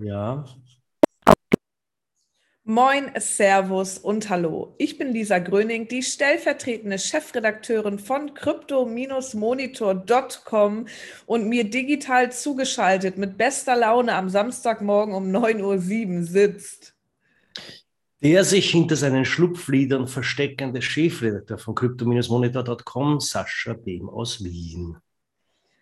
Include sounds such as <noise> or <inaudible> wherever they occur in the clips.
Ja. Moin, Servus und Hallo. Ich bin Lisa Gröning, die stellvertretende Chefredakteurin von crypto-monitor.com und mir digital zugeschaltet mit bester Laune am Samstagmorgen um 9.07 Uhr sitzt. Der sich hinter seinen Schlupfliedern versteckende Chefredakteur von crypto-monitor.com, Sascha Behm aus Wien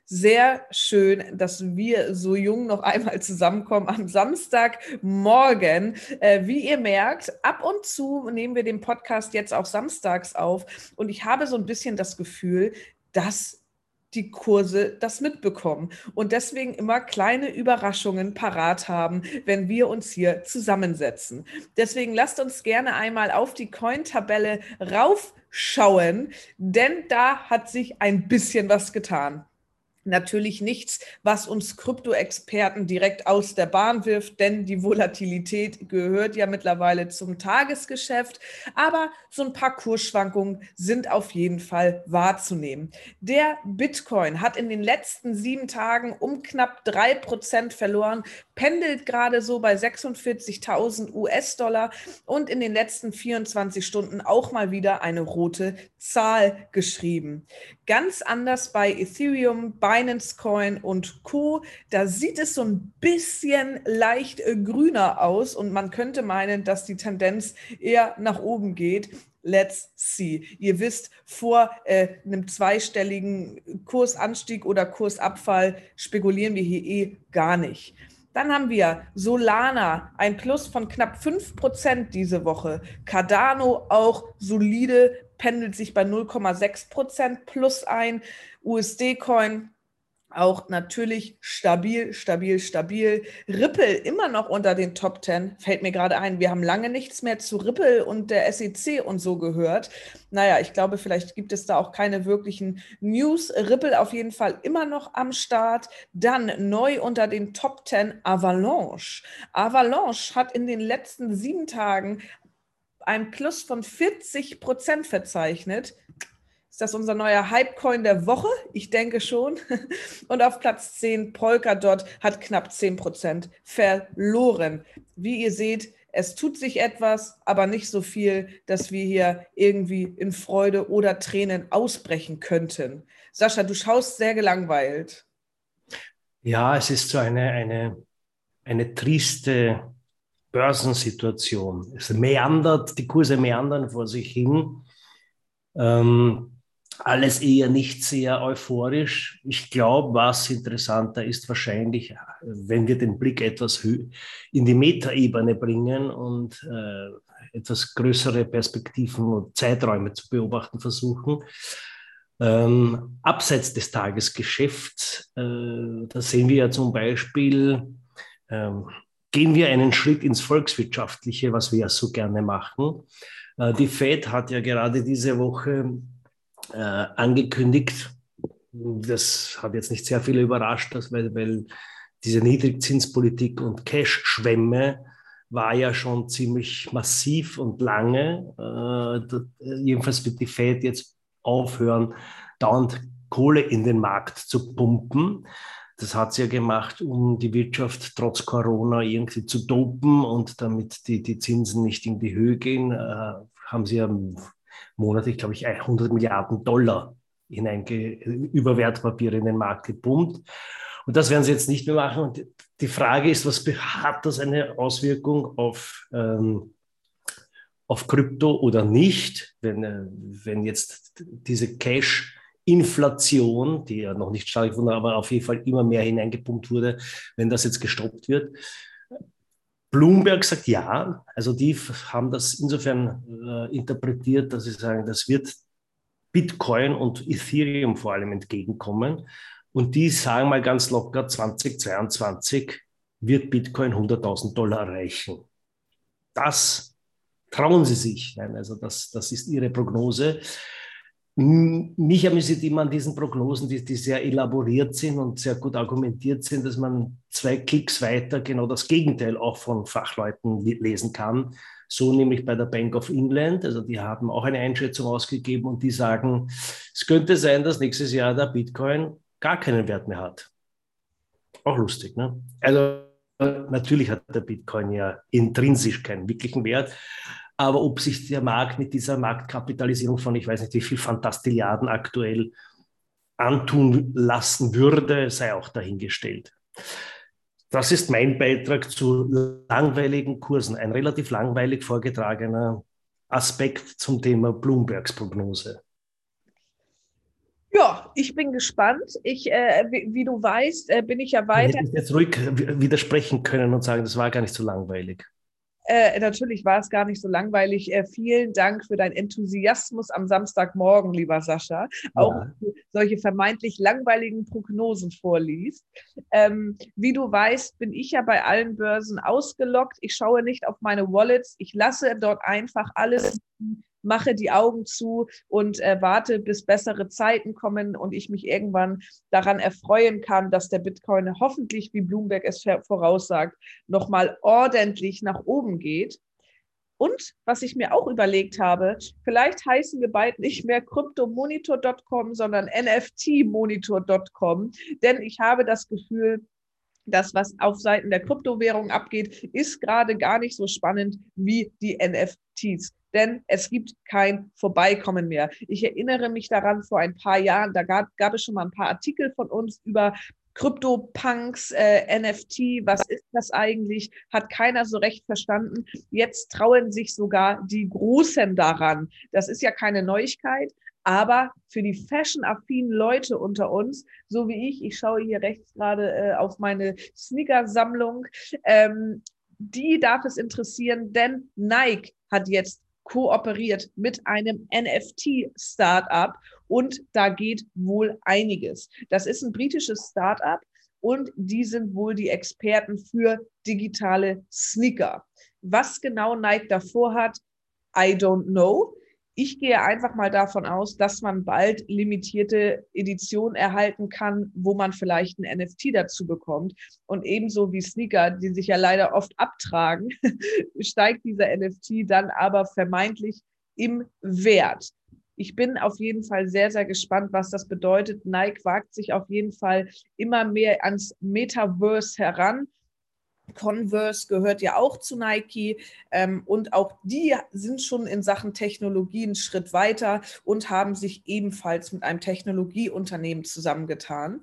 sehr schön, dass wir so jung noch einmal zusammenkommen am Samstagmorgen. Äh, wie ihr merkt, ab und zu nehmen wir den Podcast jetzt auch samstags auf. Und ich habe so ein bisschen das Gefühl, dass die Kurse das mitbekommen und deswegen immer kleine Überraschungen parat haben, wenn wir uns hier zusammensetzen. Deswegen lasst uns gerne einmal auf die Coin-Tabelle raufschauen, denn da hat sich ein bisschen was getan natürlich nichts, was uns Krypto-Experten direkt aus der Bahn wirft, denn die Volatilität gehört ja mittlerweile zum Tagesgeschäft. Aber so ein paar Kursschwankungen sind auf jeden Fall wahrzunehmen. Der Bitcoin hat in den letzten sieben Tagen um knapp drei Prozent verloren, pendelt gerade so bei 46.000 US-Dollar und in den letzten 24 Stunden auch mal wieder eine rote Zahl geschrieben. Ganz anders bei Ethereum, Binance Coin und Co. Da sieht es so ein bisschen leicht äh, grüner aus und man könnte meinen, dass die Tendenz eher nach oben geht. Let's see. Ihr wisst, vor äh, einem zweistelligen Kursanstieg oder Kursabfall spekulieren wir hier eh gar nicht. Dann haben wir Solana, ein Plus von knapp 5% diese Woche. Cardano auch solide pendelt sich bei 0,6 Prozent plus ein. USD-Coin auch natürlich stabil, stabil, stabil. Ripple immer noch unter den Top 10. Fällt mir gerade ein, wir haben lange nichts mehr zu Ripple und der SEC und so gehört. Naja, ich glaube, vielleicht gibt es da auch keine wirklichen News. Ripple auf jeden Fall immer noch am Start. Dann neu unter den Top 10 Avalanche. Avalanche hat in den letzten sieben Tagen ein Plus von 40 Prozent verzeichnet. Ist das unser neuer Hypecoin der Woche? Ich denke schon. <laughs> Und auf Platz 10 Polkadot hat knapp 10 Prozent verloren. Wie ihr seht, es tut sich etwas, aber nicht so viel, dass wir hier irgendwie in Freude oder Tränen ausbrechen könnten. Sascha, du schaust sehr gelangweilt. Ja, es ist so eine, eine, eine triste Börsensituation. Es meandert, die Kurse meandern vor sich hin. Ähm, alles eher nicht sehr euphorisch. Ich glaube, was interessanter ist wahrscheinlich, wenn wir den Blick etwas in die Metaebene bringen und äh, etwas größere Perspektiven und Zeiträume zu beobachten versuchen. Ähm, abseits des Tagesgeschäfts, äh, da sehen wir ja zum Beispiel ähm, gehen wir einen Schritt ins Volkswirtschaftliche, was wir ja so gerne machen. Äh, die Fed hat ja gerade diese Woche äh, angekündigt, das hat jetzt nicht sehr viele überrascht, weil, weil diese Niedrigzinspolitik und Cash-Schwemme war ja schon ziemlich massiv und lange. Äh, jedenfalls wird die Fed jetzt aufhören, dauernd Kohle in den Markt zu pumpen. Das hat sie ja gemacht, um die Wirtschaft trotz Corona irgendwie zu dopen und damit die, die Zinsen nicht in die Höhe gehen, äh, haben sie ja monatlich, glaube ich, 100 Milliarden Dollar hineinge über Wertpapiere in den Markt gepumpt. Und das werden sie jetzt nicht mehr machen. Und die Frage ist, was hat das eine Auswirkung auf, ähm, auf Krypto oder nicht, wenn, äh, wenn jetzt diese Cash Inflation, die ja noch nicht stark wurde, aber auf jeden Fall immer mehr hineingepumpt wurde, wenn das jetzt gestoppt wird. Bloomberg sagt ja, also die haben das insofern äh, interpretiert, dass sie sagen, das wird Bitcoin und Ethereum vor allem entgegenkommen. Und die sagen mal ganz locker, 2022 wird Bitcoin 100.000 Dollar erreichen. Das trauen sie sich. Nein, also das, das ist ihre Prognose. Mich amüsiert immer an diesen Prognosen, die, die, sehr elaboriert sind und sehr gut argumentiert sind, dass man zwei Klicks weiter genau das Gegenteil auch von Fachleuten lesen kann. So nämlich bei der Bank of England. Also die haben auch eine Einschätzung ausgegeben und die sagen, es könnte sein, dass nächstes Jahr der Bitcoin gar keinen Wert mehr hat. Auch lustig, ne? Also natürlich hat der Bitcoin ja intrinsisch keinen wirklichen Wert. Aber ob sich der Markt mit dieser Marktkapitalisierung von, ich weiß nicht wie viel Fantastilliarden aktuell antun lassen würde, sei auch dahingestellt. Das ist mein Beitrag zu langweiligen Kursen, ein relativ langweilig vorgetragener Aspekt zum Thema Bloombergs Prognose. Ja, ich bin gespannt. Ich, äh, wie, wie, du weißt, äh, bin ich ja weiter. Ich hätte jetzt ruhig widersprechen können und sagen, das war gar nicht so langweilig. Äh, natürlich war es gar nicht so langweilig. Äh, vielen Dank für deinen Enthusiasmus am Samstagmorgen, lieber Sascha. Auch ja. solche vermeintlich langweiligen Prognosen vorliest. Ähm, wie du weißt, bin ich ja bei allen Börsen ausgelockt. Ich schaue nicht auf meine Wallets. Ich lasse dort einfach alles mache die Augen zu und äh, warte, bis bessere Zeiten kommen und ich mich irgendwann daran erfreuen kann, dass der Bitcoin hoffentlich, wie Bloomberg es voraussagt, nochmal ordentlich nach oben geht. Und was ich mir auch überlegt habe, vielleicht heißen wir bald nicht mehr cryptomonitor.com, sondern nftmonitor.com, denn ich habe das Gefühl, das, was auf Seiten der Kryptowährung abgeht, ist gerade gar nicht so spannend wie die NFTs. Denn es gibt kein Vorbeikommen mehr. Ich erinnere mich daran, vor ein paar Jahren, da gab, gab es schon mal ein paar Artikel von uns über Krypto-Punks, äh, NFT, was ist das eigentlich? Hat keiner so recht verstanden. Jetzt trauen sich sogar die Großen daran. Das ist ja keine Neuigkeit, aber für die fashion-affinen Leute unter uns, so wie ich, ich schaue hier rechts gerade äh, auf meine Sneaker-Sammlung, ähm, die darf es interessieren, denn Nike hat jetzt kooperiert mit einem NFT-Startup und da geht wohl einiges. Das ist ein britisches Startup und die sind wohl die Experten für digitale Sneaker. Was genau Nike davor hat, I don't know. Ich gehe einfach mal davon aus, dass man bald limitierte Editionen erhalten kann, wo man vielleicht ein NFT dazu bekommt. Und ebenso wie Sneaker, die sich ja leider oft abtragen, <laughs> steigt dieser NFT dann aber vermeintlich im Wert. Ich bin auf jeden Fall sehr, sehr gespannt, was das bedeutet. Nike wagt sich auf jeden Fall immer mehr ans Metaverse heran. Converse gehört ja auch zu Nike ähm, und auch die sind schon in Sachen Technologie einen Schritt weiter und haben sich ebenfalls mit einem Technologieunternehmen zusammengetan.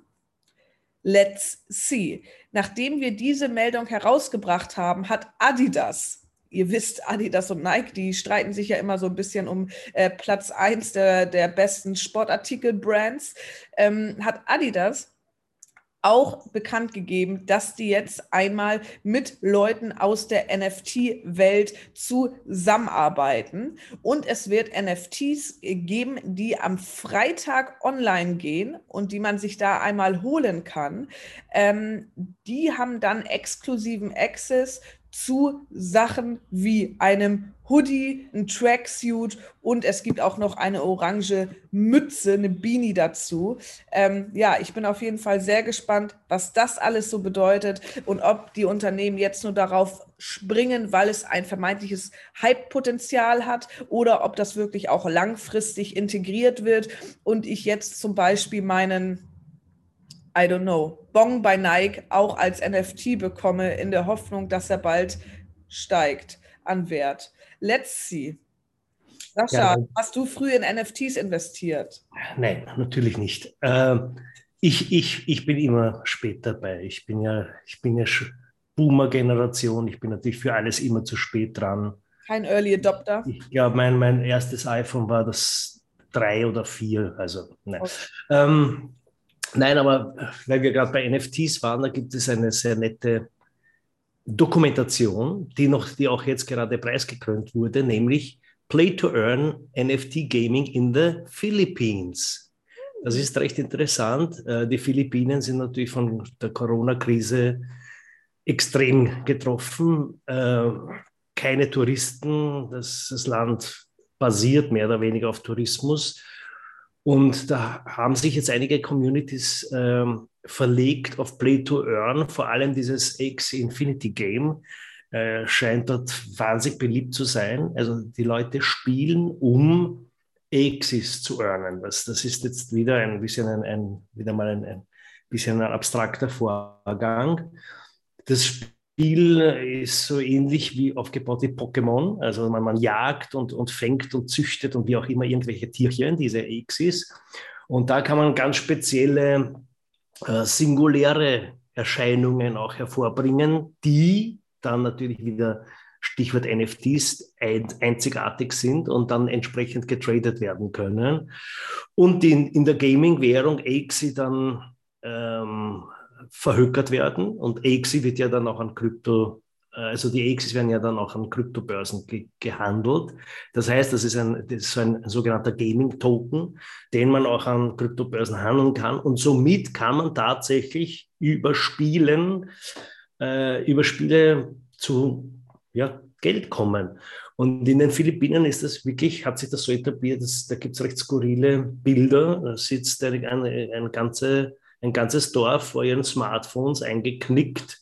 Let's see. Nachdem wir diese Meldung herausgebracht haben, hat Adidas ihr wisst, Adidas und Nike, die streiten sich ja immer so ein bisschen um äh, Platz 1 der, der besten Sportartikel-Brands, ähm, hat Adidas auch bekannt gegeben, dass die jetzt einmal mit Leuten aus der NFT-Welt zusammenarbeiten. Und es wird NFTs geben, die am Freitag online gehen und die man sich da einmal holen kann. Ähm, die haben dann exklusiven Access zu Sachen wie einem Hoodie, ein Tracksuit und es gibt auch noch eine orange Mütze, eine Beanie dazu. Ähm, ja, ich bin auf jeden Fall sehr gespannt, was das alles so bedeutet und ob die Unternehmen jetzt nur darauf springen, weil es ein vermeintliches Hype-Potenzial hat oder ob das wirklich auch langfristig integriert wird und ich jetzt zum Beispiel meinen I don't know, Bong bei Nike auch als NFT bekomme, in der Hoffnung, dass er bald steigt an Wert. Let's see. Sascha, ja, hast du früh in NFTs investiert? Nein, natürlich nicht. Ähm, ich, ich, ich bin immer spät dabei. Ich bin ja, ich bin ja Boomer-Generation. Ich bin natürlich für alles immer zu spät dran. Kein Early Adopter? Ich glaube, mein, mein erstes iPhone war das drei oder vier. Also, nein. Okay. Ähm, Nein, aber weil wir gerade bei NFTs waren, da gibt es eine sehr nette Dokumentation, die noch, die auch jetzt gerade preisgekrönt wurde, nämlich Play to Earn NFT Gaming in the Philippines. Das ist recht interessant. Äh, die Philippinen sind natürlich von der Corona-Krise extrem getroffen. Äh, keine Touristen. Das, das Land basiert mehr oder weniger auf Tourismus. Und da haben sich jetzt einige Communities ähm, verlegt auf Play to Earn, vor allem dieses X Infinity Game äh, scheint dort wahnsinnig beliebt zu sein. Also die Leute spielen, um Axis zu earnen. Das, das ist jetzt wieder ein bisschen ein, ein wieder mal ein, ein bisschen ein abstrakter Vorgang. Das Spiel ist so ähnlich wie aufgebaut wie Pokémon. Also man, man jagt und, und fängt und züchtet und wie auch immer irgendwelche Tierchen, diese Xis. Und da kann man ganz spezielle äh, singuläre Erscheinungen auch hervorbringen, die dann natürlich wieder Stichwort NFTs einzigartig sind und dann entsprechend getradet werden können. Und in, in der Gaming-Währung AXI dann ähm, verhökert werden. Und AXI wird ja dann auch an Krypto, äh, also die AXIs werden ja dann auch an Kryptobörsen ge gehandelt. Das heißt, das ist, ein, das ist ein sogenannter Gaming-Token, den man auch an Kryptobörsen handeln kann. Und somit kann man tatsächlich über Spielen, äh, über Spiele zu ja, Geld kommen. Und in den Philippinen ist das wirklich, hat sich das so etabliert, dass, da gibt es recht skurrile Bilder. Da sitzt eine, eine ganze ein ganzes Dorf vor ihren Smartphones eingeknickt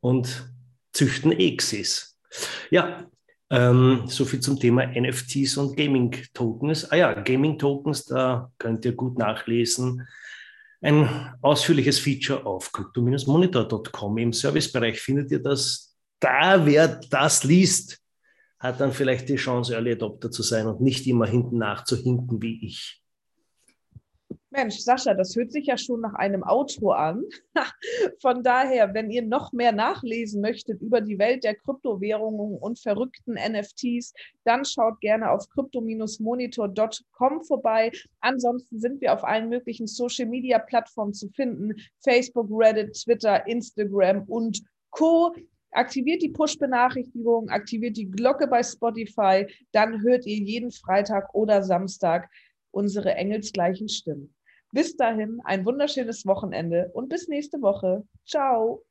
und züchten Exis. Ja, ähm, so viel zum Thema NFTs und Gaming-Tokens. Ah ja, Gaming-Tokens, da könnt ihr gut nachlesen. Ein ausführliches Feature auf crypto-monitor.com. Im Servicebereich findet ihr das. Da, wer das liest, hat dann vielleicht die Chance, Early Adopter zu sein und nicht immer hinten nachzuhinken wie ich. Mensch, Sascha, das hört sich ja schon nach einem Auto an. <laughs> Von daher, wenn ihr noch mehr nachlesen möchtet über die Welt der Kryptowährungen und verrückten NFTs, dann schaut gerne auf crypto-monitor.com vorbei. Ansonsten sind wir auf allen möglichen Social-Media-Plattformen zu finden. Facebook, Reddit, Twitter, Instagram und Co aktiviert die Push-Benachrichtigung, aktiviert die Glocke bei Spotify, dann hört ihr jeden Freitag oder Samstag unsere engelsgleichen Stimmen. Bis dahin ein wunderschönes Wochenende und bis nächste Woche. Ciao.